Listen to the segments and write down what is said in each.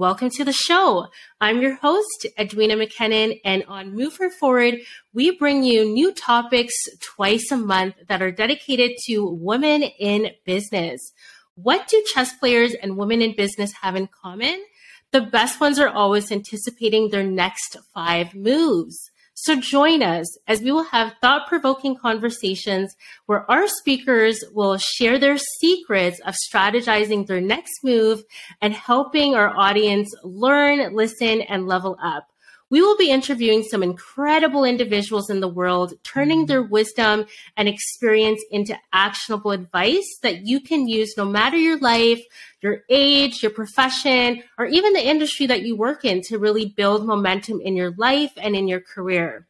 Welcome to the show. I'm your host, Edwina McKennon, and on Move Her Forward, we bring you new topics twice a month that are dedicated to women in business. What do chess players and women in business have in common? The best ones are always anticipating their next five moves. So join us as we will have thought provoking conversations where our speakers will share their secrets of strategizing their next move and helping our audience learn, listen, and level up. We will be interviewing some incredible individuals in the world, turning mm. their wisdom and experience into actionable advice that you can use no matter your life, your age, your profession, or even the industry that you work in to really build momentum in your life and in your career.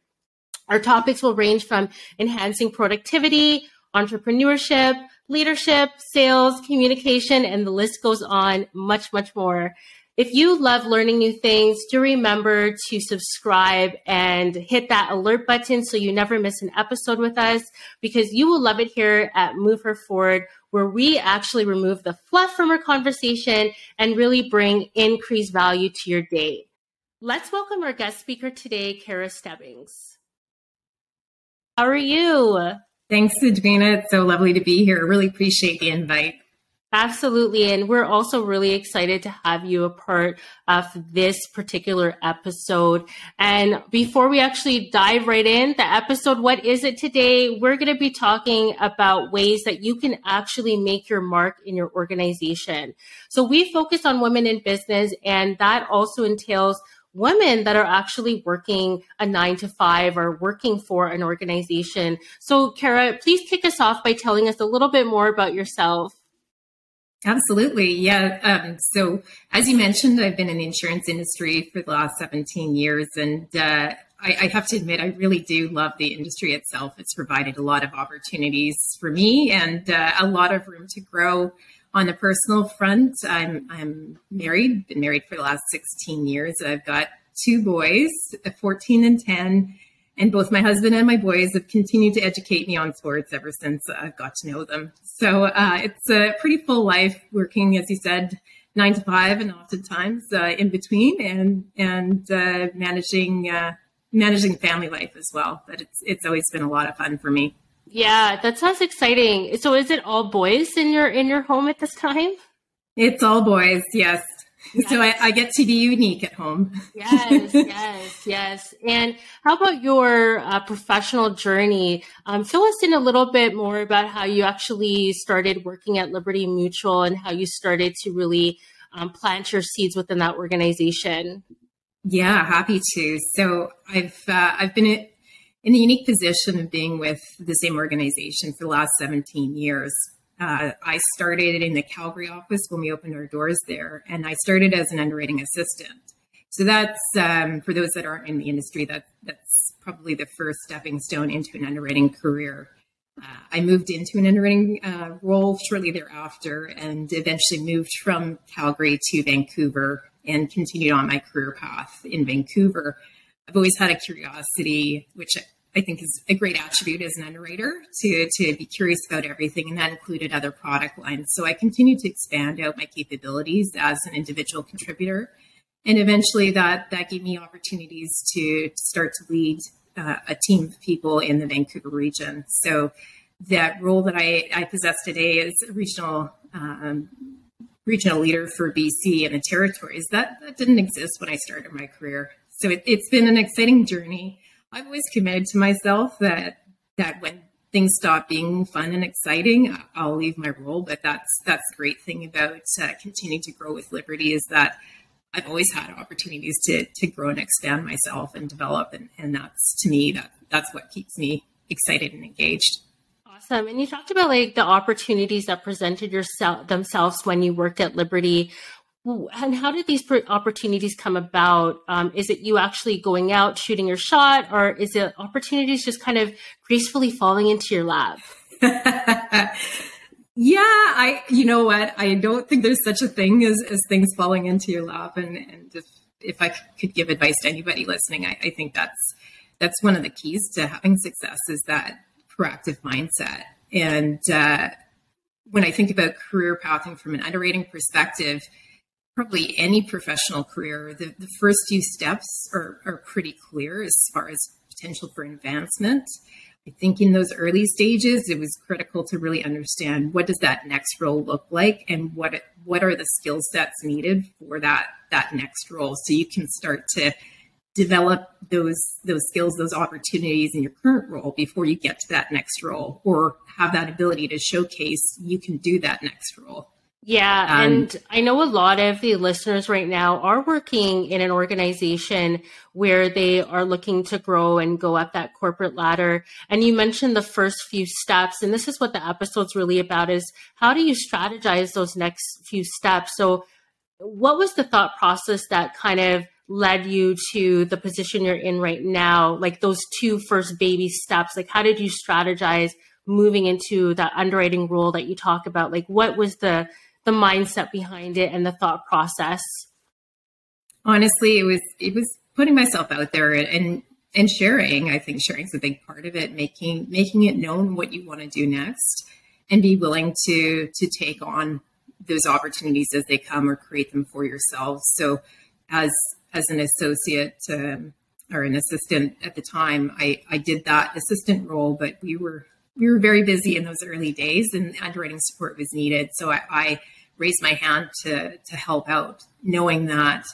Our topics will range from enhancing productivity, entrepreneurship, leadership, sales, communication, and the list goes on much, much more. If you love learning new things, do remember to subscribe and hit that alert button so you never miss an episode with us because you will love it here at Move Her Forward, where we actually remove the fluff from our conversation and really bring increased value to your day. Let's welcome our guest speaker today, Cara Stebbings. How are you? Thanks, Edwina. It's so lovely to be here. Really appreciate the invite. Absolutely. And we're also really excited to have you a part of this particular episode. And before we actually dive right in, the episode, what is it today? We're going to be talking about ways that you can actually make your mark in your organization. So we focus on women in business, and that also entails women that are actually working a nine to five or working for an organization. So, Cara, please kick us off by telling us a little bit more about yourself. Absolutely. Yeah. Um, so as you mentioned, I've been in the insurance industry for the last 17 years. And uh, I, I, have to admit, I really do love the industry itself. It's provided a lot of opportunities for me and uh, a lot of room to grow on the personal front. I'm, I'm married, been married for the last 16 years. I've got two boys, 14 and 10 and both my husband and my boys have continued to educate me on sports ever since I got to know them. So uh, it's a pretty full life working, as you said, nine to five, and oftentimes uh, in between, and and uh, managing uh, managing family life as well. But it's it's always been a lot of fun for me. Yeah, that sounds exciting. So is it all boys in your in your home at this time? It's all boys, yes. Yes. So I, I, get to be unique at home. yes, yes, yes. And how about your uh, professional journey? Um, fill us in a little bit more about how you actually started working at Liberty Mutual and how you started to really um, plant your seeds within that organization. Yeah, happy to. So I've uh, I've been in the unique position of being with the same organization for the last 17 years. Uh, I started in the Calgary office when we opened our doors there, and I started as an underwriting assistant. So that's um, for those that aren't in the industry. That that's probably the first stepping stone into an underwriting career. Uh, I moved into an underwriting uh, role shortly thereafter, and eventually moved from Calgary to Vancouver and continued on my career path in Vancouver. I've always had a curiosity, which I think is a great attribute as an underwriter to, to be curious about everything. And that included other product lines. So I continued to expand out my capabilities as an individual contributor. And eventually that, that gave me opportunities to start to lead uh, a team of people in the Vancouver region. So that role that I, I possess today is regional, um, regional leader for BC and the territories. That, that didn't exist when I started my career. So it, it's been an exciting journey. I've always committed to myself that that when things stop being fun and exciting, I'll leave my role. But that's that's the great thing about uh, continuing to grow with Liberty is that I've always had opportunities to to grow and expand myself and develop, and, and that's to me that that's what keeps me excited and engaged. Awesome. And you talked about like the opportunities that presented yourself themselves when you worked at Liberty. And how did these opportunities come about? Um, is it you actually going out, shooting your shot, or is it opportunities just kind of gracefully falling into your lap? yeah, I, you know what? I don't think there's such a thing as, as things falling into your lap. And, and if, if I could give advice to anybody listening, I, I think that's, that's one of the keys to having success is that proactive mindset. And, uh, when I think about career pathing from an underwriting perspective, probably any professional career, the, the first few steps are, are pretty clear as far as potential for advancement. I think in those early stages, it was critical to really understand what does that next role look like and what what are the skill sets needed for that that next role, so you can start to develop those those skills, those opportunities in your current role before you get to that next role, or have that ability to showcase you can do that next role. Yeah. Um, and I know a lot of the listeners right now are working in an organization where they are looking to grow and go up that corporate ladder. And you mentioned the first few steps. And this is what the episode's really about is how do you strategize those next few steps? So what was the thought process that kind of led you to the position you're in right now? Like those two first baby steps, like how did you strategize moving into that underwriting role that you talk about? Like what was the the mindset behind it and the thought process? Honestly, it was it was putting myself out there and and sharing. I think sharing is a big part of it, making making it known what you want to do next and be willing to to take on those opportunities as they come or create them for yourself. So as as an associate um, or an assistant at the time, I, I did that assistant role, but we were we were very busy in those early days and underwriting support was needed. So I, I raised my hand to, to help out, knowing that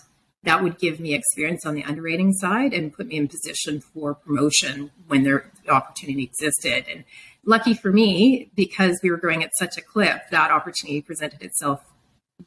that would give me experience on the underwriting side and put me in position for promotion when there, the opportunity existed. And lucky for me, because we were growing at such a clip, that opportunity presented itself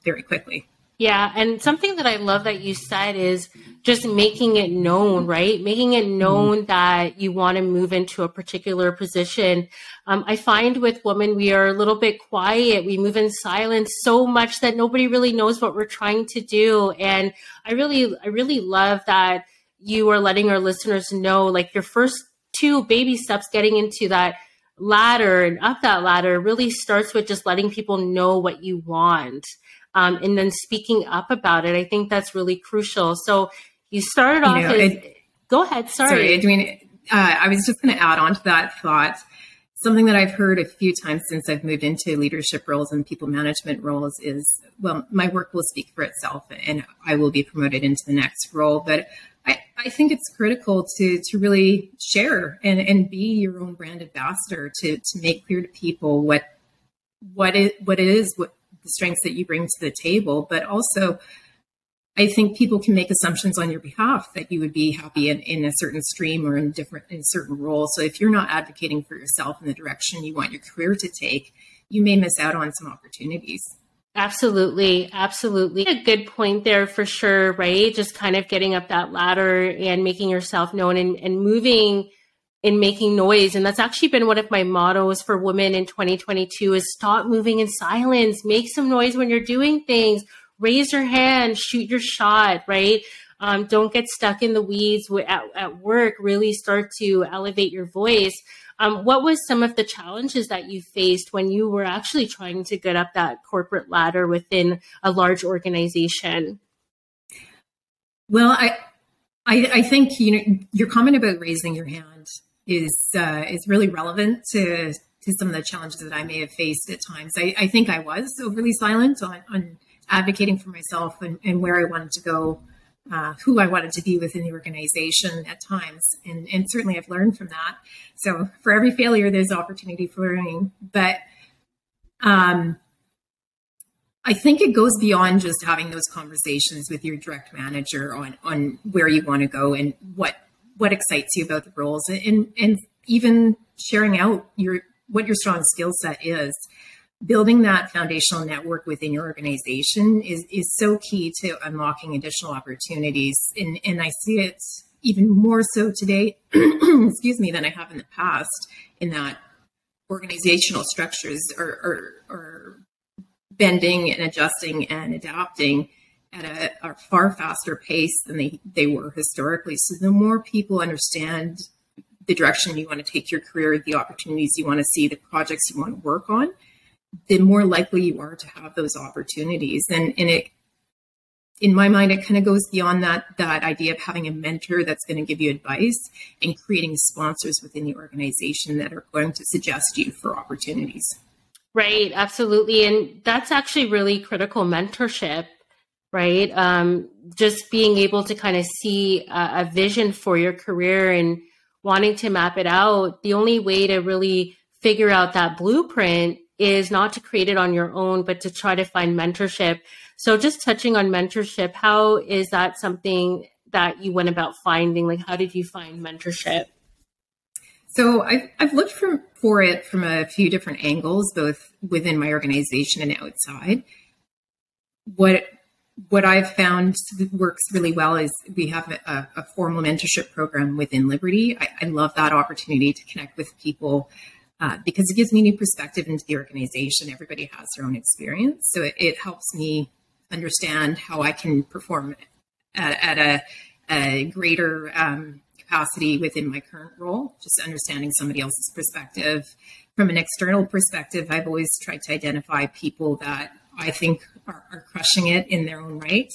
very quickly. Yeah, and something that I love that you said is just making it known, right? Making it known mm-hmm. that you want to move into a particular position. Um, I find with women, we are a little bit quiet. We move in silence so much that nobody really knows what we're trying to do. And I really, I really love that you are letting our listeners know, like your first two baby steps getting into that ladder and up that ladder really starts with just letting people know what you want um, and then speaking up about it. I think that's really crucial. So you started off. You know, as, it, go ahead. Sorry. Sorry, I mean, uh, I was just going to add on to that thought. Something that I've heard a few times since I've moved into leadership roles and people management roles is, well, my work will speak for itself and I will be promoted into the next role. But I, I think it's critical to to really share and, and be your own brand ambassador to to make clear to people what what it what it is what the strengths that you bring to the table, but also I think people can make assumptions on your behalf that you would be happy in, in a certain stream or in different in a certain role. So if you're not advocating for yourself in the direction you want your career to take, you may miss out on some opportunities. Absolutely. Absolutely. A good point there for sure, right? Just kind of getting up that ladder and making yourself known and, and moving in making noise. And that's actually been one of my mottos for women in 2022 is stop moving in silence, make some noise when you're doing things, raise your hand, shoot your shot, right? Um, don't get stuck in the weeds at, at work, really start to elevate your voice. Um, what was some of the challenges that you faced when you were actually trying to get up that corporate ladder within a large organization? Well, I, I, I think you know your comment about raising your hand is uh, is really relevant to to some of the challenges that I may have faced at times. I, I think I was overly silent on, on advocating for myself and, and, where I wanted to go, uh, who I wanted to be within the organization at times, and and certainly I've learned from that. So for every failure, there's opportunity for learning, but. Um, I think it goes beyond just having those conversations with your direct manager on on where you want to go and what what excites you about the roles? And and even sharing out your what your strong skill set is building that foundational network within your organization is is so key to unlocking additional opportunities. And and I see it even more so today excuse me than I have in the past in that organizational structures are, are, are bending and adjusting and adapting at a, a, far faster pace than they, they were historically. So the more people understand the direction you want to take your career, the opportunities you want to see, the projects you want to work on, the more likely you are to have those opportunities. And, and it, in my mind, it kind of goes beyond that, that idea of having a mentor that's going to give you advice and creating sponsors within the organization that are going to suggest you for opportunities. Right, absolutely. And that's actually really critical mentorship right? Um, just being able to kind of see a, a vision for your career and wanting to map it out. The only way to really figure out that blueprint is not to create it on your own, but to try to find mentorship. So just touching on mentorship, how is that something that you went about finding? Like, how did you find mentorship? So I've, I've looked for, for it from a few different angles, both within my organization and outside. What what I've found works really well is we have a, a formal mentorship program within Liberty. I, I, love that opportunity to connect with people uh, because it gives me new perspective into the organization. Everybody has their own experience, so it, it helps me understand how I can perform at, at a, a, greater um, capacity within my current role. Just understanding somebody else's perspective. From an external perspective, I've always tried to identify people that I think are, are crushing it in their own right.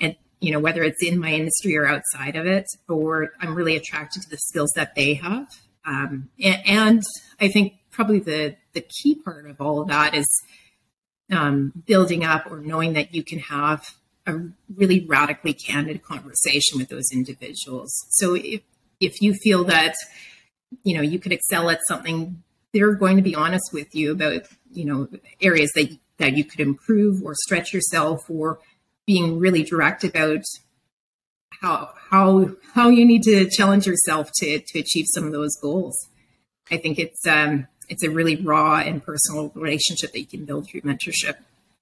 And, you know, whether it's in my industry or outside of it, or I'm really attracted to the skills that they have. Um, and, and, I think probably the, the key part of all of that is um, building up or knowing that you can have a really radically candid conversation with those individuals. So if, if you feel that, you know, you could excel at something, they're going to be honest with you about, you know, areas that that you could improve or stretch yourself or being really direct about how how how you need to challenge yourself to to achieve some of those goals. I think it's um it's a really raw and personal relationship that you can build through mentorship.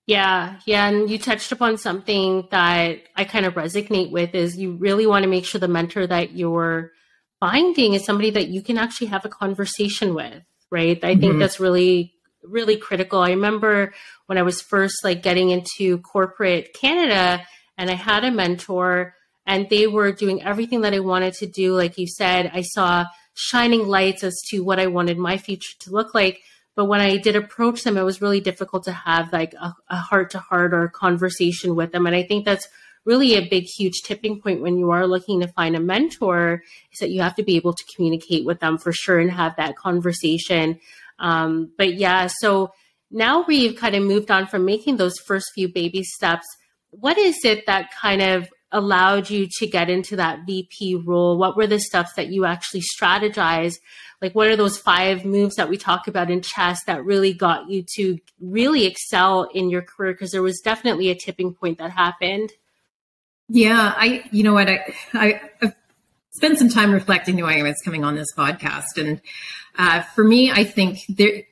Yeah, yeah, and you touched upon something that I kind of resonate with is you really want to make sure the mentor that you're finding is somebody that you can actually have a conversation with, right? I mm-hmm. think that's really really critical. I remember when I was first like getting into corporate Canada and I had a mentor and they were doing everything that I wanted to do. Like you said, I saw shining lights as to what I wanted my future to look like. But when I did approach them, it was really difficult to have like a heart to heart or conversation with them. And I think that's really a big, huge tipping point when you are looking to find a mentor is that you have to be able to communicate with them for sure and have that conversation um, but yeah, so now we've kind of moved on from making those first few baby steps. What is it that kind of allowed you to get into that VP role? What were the steps that you actually strategized? Like, what are those five moves that we talk about in chess that really got you to really excel in your career? Because there was definitely a tipping point that happened. Yeah, I, you know what, I, I, I've spent some time reflecting knowing I was coming on this podcast. And uh, for me, I think there,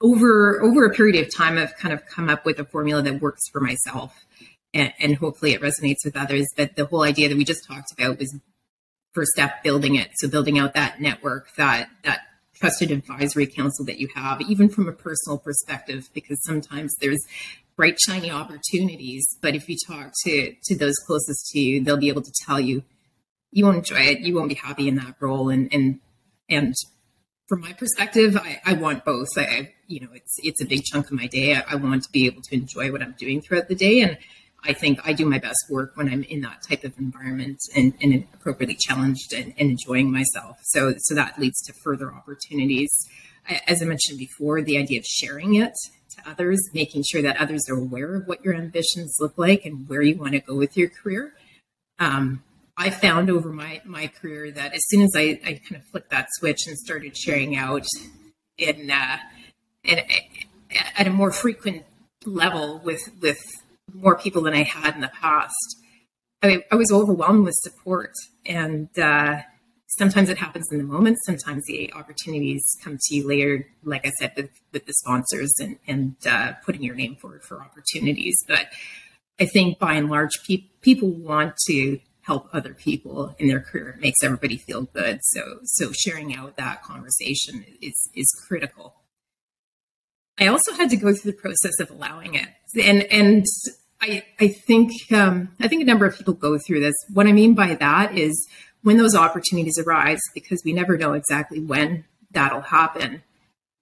over over a period of time, I've kind of come up with a formula that works for myself, and, and hopefully it resonates with others. But the whole idea that we just talked about was first step building it. So building out that network, that that trusted advisory council that you have, even from a personal perspective, because sometimes there's bright shiny opportunities, but if you talk to to those closest to you, they'll be able to tell you you won't enjoy it. You won't be happy in that role. And and and from my perspective, I, I want both. I, you know, it's it's a big chunk of my day. I, I, want to be able to enjoy what I'm doing throughout the day, and I think I do my best work when I'm in that type of environment and, and appropriately challenged and, and enjoying myself. So so that leads to further opportunities. As I mentioned before, the idea of sharing it to others, making sure that others are aware of what your ambitions look like and where you want to go with your career. Um, I found over my, my career that as soon as I, I kind of flicked that switch and started sharing out in, uh, in at a more frequent level with with more people than I had in the past, I, I was overwhelmed with support. And uh, sometimes it happens in the moment. Sometimes the opportunities come to you later, like I said, with, with the sponsors and, and uh, putting your name forward for opportunities. But I think by and large, pe- people want to help other people in their career. It makes everybody feel good. So so sharing out that conversation is is critical. I also had to go through the process of allowing it, and and I I think um, I think a number of people go through this. What I mean by that is when those opportunities arise, because we never know exactly when that'll happen.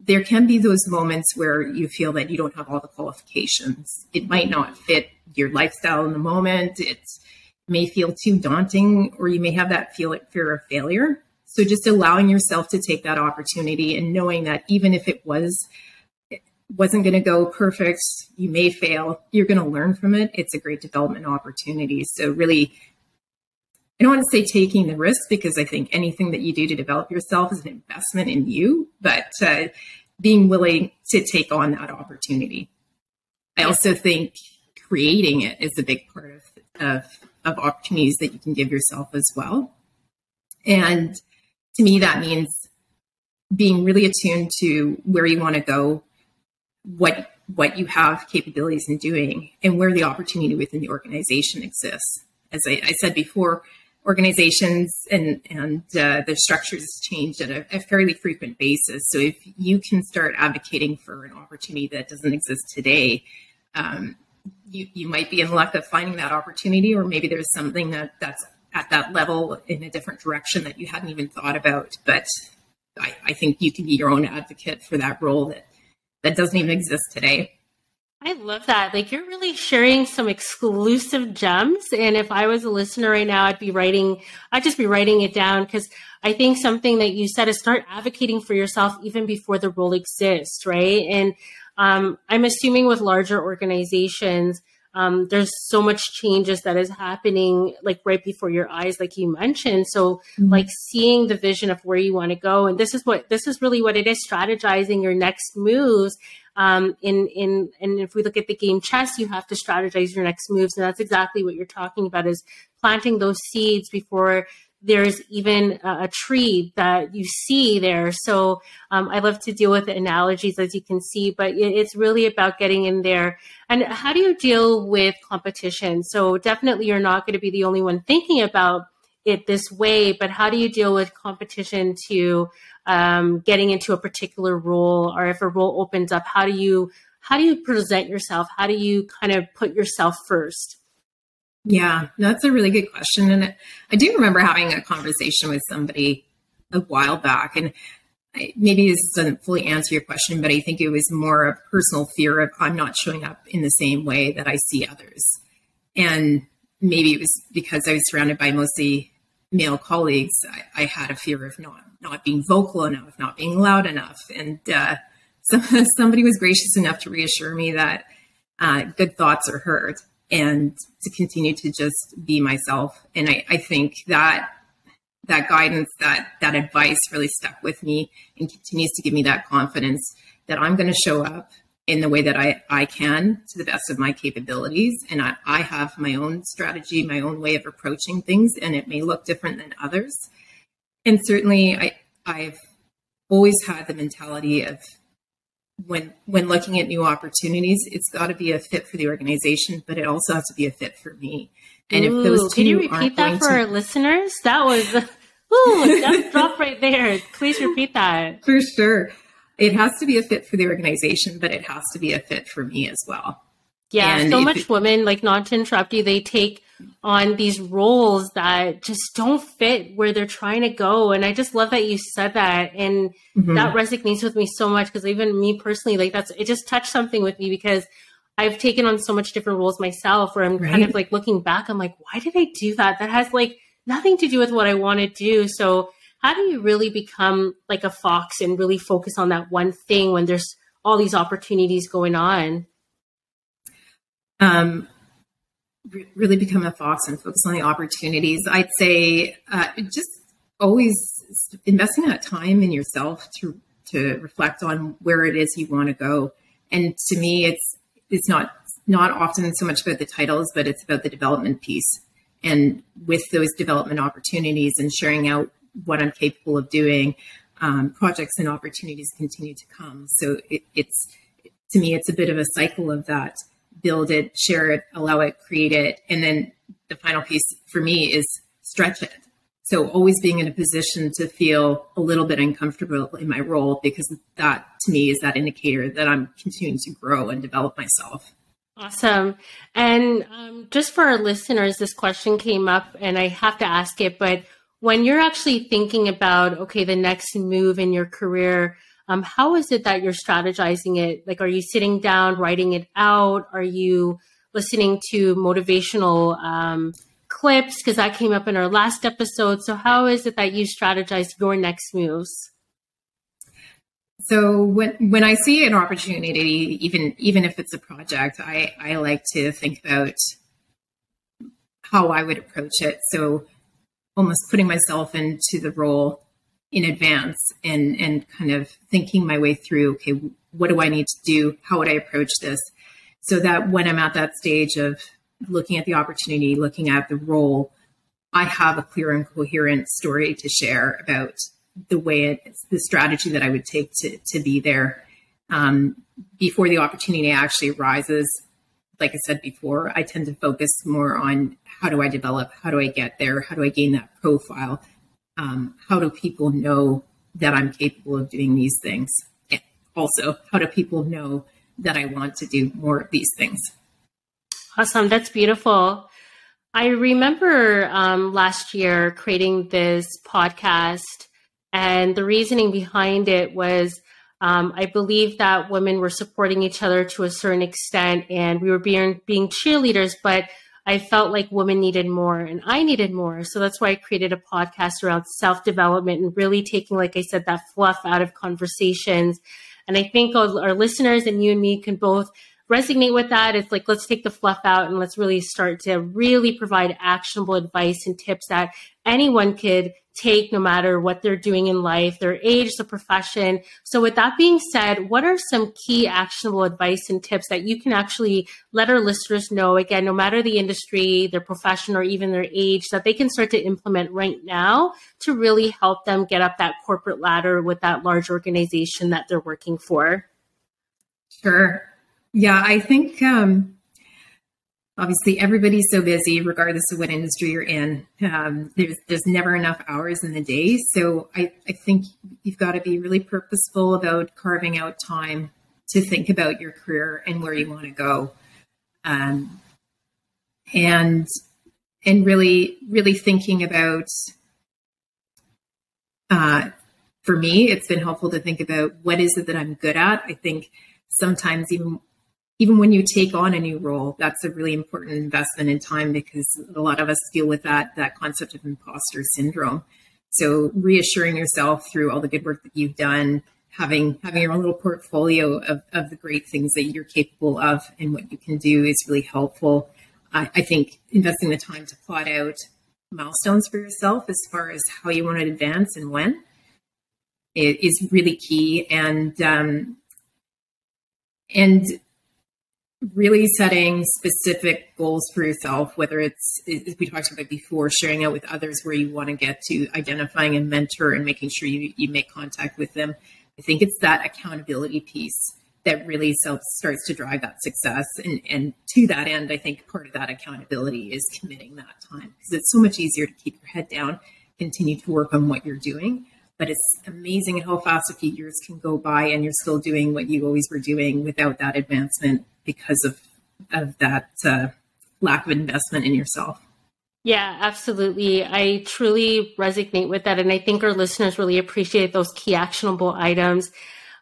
There can be those moments where you feel that you don't have all the qualifications. It might not fit your lifestyle in the moment. It's may feel too daunting or you may have that feel fear of failure. So just allowing yourself to take that opportunity and knowing that even if it was it wasn't going to go perfect. You may fail. You're going to learn from it. It's a great development opportunity. So really, I don't want to say taking the risk because I think anything that you do to develop yourself is an investment in you, but uh, being willing to take on that opportunity. I also think creating it is a big part of, of, of opportunities that you can give yourself as well. And to me, that means being really attuned to where you want to go, what what you have capabilities in doing, and where the opportunity within the organization exists. As I, I said before, organizations and and uh, their structures change at a, a, fairly frequent basis. So if you can start advocating for an opportunity that doesn't exist today, um, you you might be in luck of finding that opportunity, or maybe there's something that that's at that level in a different direction that you hadn't even thought about. But I, I think you can be your own advocate for that role that that doesn't even exist today. I love that. Like you're really sharing some exclusive gems. And if I was a listener right now, I'd be writing, I'd just be writing it down because I think something that you said is start advocating for yourself even before the role exists, right? And um, I'm assuming with larger organizations, um, there's so much changes that is happening like right before your eyes like you mentioned so mm-hmm. like seeing the vision of where you want to go and this is what this is really what it is strategizing your next moves um, in in and if we look at the game chess you have to strategize your next moves and that's exactly what you're talking about is planting those seeds before there's even a, tree that you see there. So um, I love to deal with analogies, as you can see, but it's really about getting in there. And how do you deal with competition? So definitely, you're not going to be the only one thinking about it this way, but how do you deal with competition to um, getting into a particular role, or if a role opens up, how do you how do you present yourself? How do you kind of put yourself first? Yeah, that's a really good question. And I do remember having a conversation with somebody a while back, and maybe this doesn't fully answer your question, but I think it was more a personal fear of I'm not showing up in the same way that I see others. And maybe it was because I was surrounded by mostly male colleagues. I, I had a fear of not not being vocal enough, not being loud enough. And uh, so, somebody was gracious enough to reassure me that uh, good thoughts are heard and to continue to just be myself. And I, I think that that guidance, that that advice really stuck with me and continues to give me that confidence that I'm going to show up in the way that I, I can to the best of my capabilities. And I, I have my own strategy, my own way of approaching things, and it may look different than others. And certainly I I've always had the mentality of when when looking at new opportunities, it's got to be a fit for the organization, but it also has to be a fit for me. And Ooh, if those two can you repeat that for to... our listeners? That was ooh, that drop right there. Please repeat that. For sure. It has to be a fit for the organization, but it has to be a fit for me as well. Yeah, and so much it, women, like not to interrupt you, they take on these roles that just don't fit where they're trying to go. And I just love that you said that. And mm-hmm. that resonates with me so much because even me personally, like that's, it just touched something with me because I've taken on so much different roles myself where I'm right. kind of like looking back, I'm like, why did I do that? That has like nothing to do with what I want to do. So how do you really become like a fox and really focus on that one thing when there's all these opportunities going on? Um, really become a fox and focus on the opportunities. I'd say uh, just always investing that time in yourself to to reflect on where it is you want to go. And to me, it's it's not not often so much about the titles, but it's about the development piece. And with those development opportunities and sharing out what I'm capable of doing, um, projects and opportunities continue to come. So it, it's to me, it's a bit of a cycle of that build it, share it, allow it, create it. And then the final piece for me is stretch it. So always being in a position to feel a little bit uncomfortable in my role because that to me is that indicator that I'm continuing to grow and develop myself. Awesome. And um, just for our listeners, this question came up and I have to ask it, but when you're actually thinking about, okay, the next move in your career, um, how is it that you're strategizing it? Like, are you sitting down, writing it out? Are you listening to motivational um, clips? Because that came up in our last episode. So, how is it that you strategize your next moves? So when when I see an opportunity, even even if it's a project, I, I like to think about how I would approach it. So almost putting myself into the role in advance and and kind of thinking my way through, okay, what do I need to do? How would I approach this? So that when I'm at that stage of looking at the opportunity, looking at the role, I have a clear and coherent story to share about the way it's the strategy that I would take to, to be there um, before the opportunity actually arises. Like I said before, I tend to focus more on how do I develop, how do I get there, how do I gain that profile, um, how do people know that I'm capable of doing these things. And also, how do people know that I want to do more of these things? Awesome, that's beautiful. I remember um, last year creating this podcast and the reasoning behind it was um, I believe that women were supporting each other to a certain extent and we were being, being cheerleaders, but I felt like women needed more and I needed more. So that's why I created a podcast around self development and really taking, like I said, that fluff out of conversations. And I think our listeners and you and me can both resonate with that. It's like, let's take the fluff out and let's really start to really provide actionable advice and tips that anyone could take no matter what they're doing in life, their age, the profession. So, with that being said, what are some key actionable advice and tips that you can actually let our listeners know, again, no matter the industry, their profession, or even their age, that they can start to implement right now to really help them get up that corporate ladder with that large organization that they're working for? Sure. Yeah, I think um, obviously everybody's so busy regardless of what industry you're in. Um, there's, there's never enough hours in the day. So I, I think you've got to be really purposeful about carving out time to think about your career and where you want to go. Um, and and really really thinking about uh, for me it's been helpful to think about what is it that i'm good at. I think sometimes even even when you take on a new role, that's a really important investment in time because a lot of us deal with that that concept of imposter syndrome. So reassuring yourself through all the good work that you've done, having having your own little portfolio of, of the great things that you're capable of and what you can do is really helpful. I, I think investing the time to plot out milestones for yourself as far as how you want to advance and when is really key. And um, and really setting specific goals for yourself, whether it's, as we talked about before, sharing out with others where you want to get to, identifying a mentor and making sure you, you make contact with them. I think it's that accountability piece that really starts to drive that success. And, and to that end, I think part of that accountability is committing that time because it's so much easier to keep your head down, continue to work on what you're doing. But it's amazing how fast a few years can go by and you're still doing what you always were doing without that advancement because of of that uh, lack of investment in yourself. Yeah, absolutely. I truly resonate with that. And I think our listeners really appreciate those key actionable items.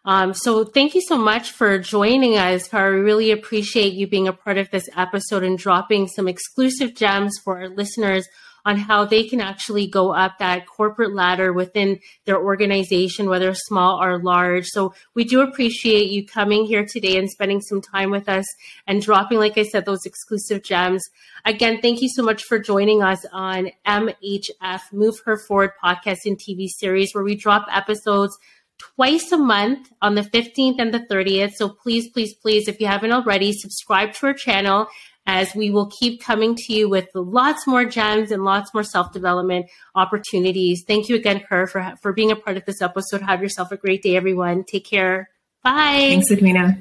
Um, so thank you so much for joining us. We really appreciate you being a part of this episode and dropping some exclusive gems for our listeners on how they can actually go up that corporate ladder within their organization, whether small or large. So we do appreciate you coming here today and spending some time with us and dropping, like I said, those exclusive gems. Again, thank you so much for joining us on MHF Move Her Forward podcast and TV series where we drop episodes twice a month on the 15th and the 30th. So please, please, please, if you haven't already, subscribe to our channel as we will keep coming to you with lots more gems and lots more self development opportunities. Thank you again, Kerr, for, for being a part of this episode. Have yourself a great day, everyone. Take care. Bye. Thanks, Edwina.